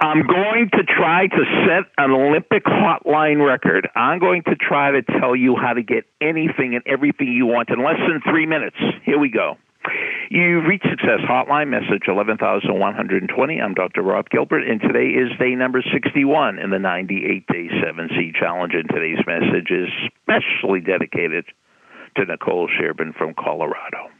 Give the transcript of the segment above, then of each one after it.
I'm going to try to set an Olympic hotline record. I'm going to try to tell you how to get anything and everything you want in less than three minutes. Here we go. You've reached Success Hotline, message 11120. I'm Dr. Rob Gilbert, and today is day number 61 in the 98 Day 7C Challenge. And today's message is specially dedicated to Nicole Sherbin from Colorado.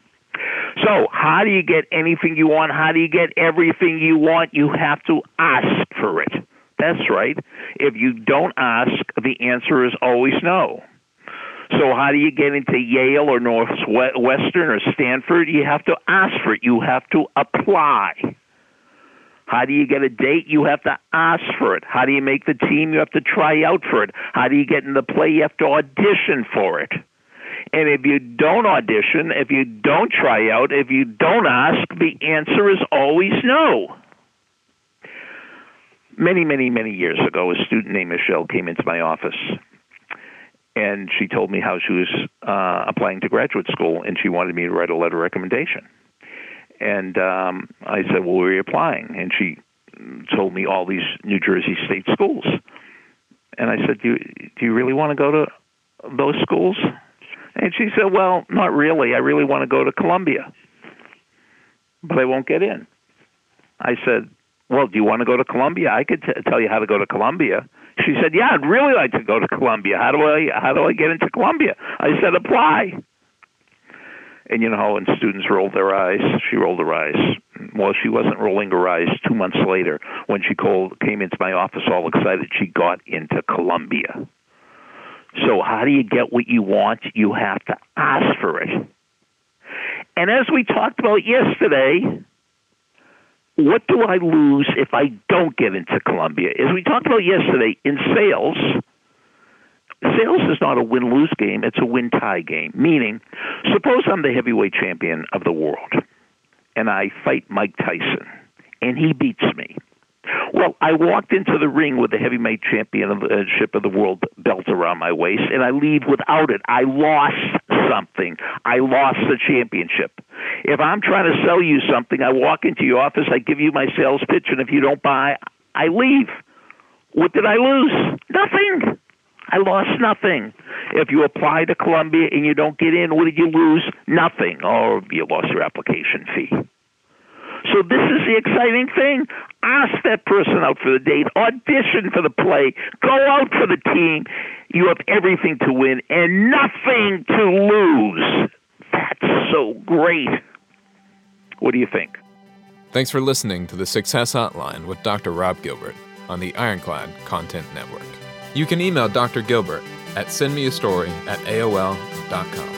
So, how do you get anything you want? How do you get everything you want? You have to ask for it. That's right. If you don't ask, the answer is always no. So, how do you get into Yale or Northwestern or Stanford? You have to ask for it. You have to apply. How do you get a date? You have to ask for it. How do you make the team? You have to try out for it. How do you get in the play? You have to audition for it. And if you don't audition, if you don't try out, if you don't ask, the answer is always no. Many, many, many years ago, a student named Michelle came into my office and she told me how she was uh, applying to graduate school and she wanted me to write a letter of recommendation. And um, I said, Well, where are you applying? And she told me all these New Jersey state schools. And I said, Do you, do you really want to go to those schools? And she said, Well, not really. I really want to go to Columbia, but I won't get in. I said, Well, do you want to go to Columbia? I could t- tell you how to go to Columbia. She said, Yeah, I'd really like to go to Columbia. How do I how do I get into Columbia? I said, Apply. And you know how when students rolled their eyes, she rolled her eyes. Well, she wasn't rolling her eyes. Two months later, when she called, came into my office all excited, she got into Columbia. So, how do you get what you want? You have to ask for it. And as we talked about yesterday, what do I lose if I don't get into Columbia? As we talked about yesterday, in sales, sales is not a win lose game, it's a win tie game. Meaning, suppose I'm the heavyweight champion of the world and I fight Mike Tyson and he beats me. Well, I walked into the ring with the heavyweight championship uh, of the world belt around my waist, and I leave without it. I lost something. I lost the championship. If I'm trying to sell you something, I walk into your office, I give you my sales pitch, and if you don't buy, I leave. What did I lose? Nothing. I lost nothing. If you apply to Columbia and you don't get in, what did you lose? Nothing. Or you lost your application fee. So this is the exciting thing. Ask that person out for the date, audition for the play, go out for the team. You have everything to win and nothing to lose. That's so great. What do you think? Thanks for listening to the Success Hotline with Dr. Rob Gilbert on the Ironclad Content Network. You can email Dr. Gilbert at sendmeastory at AOL.com.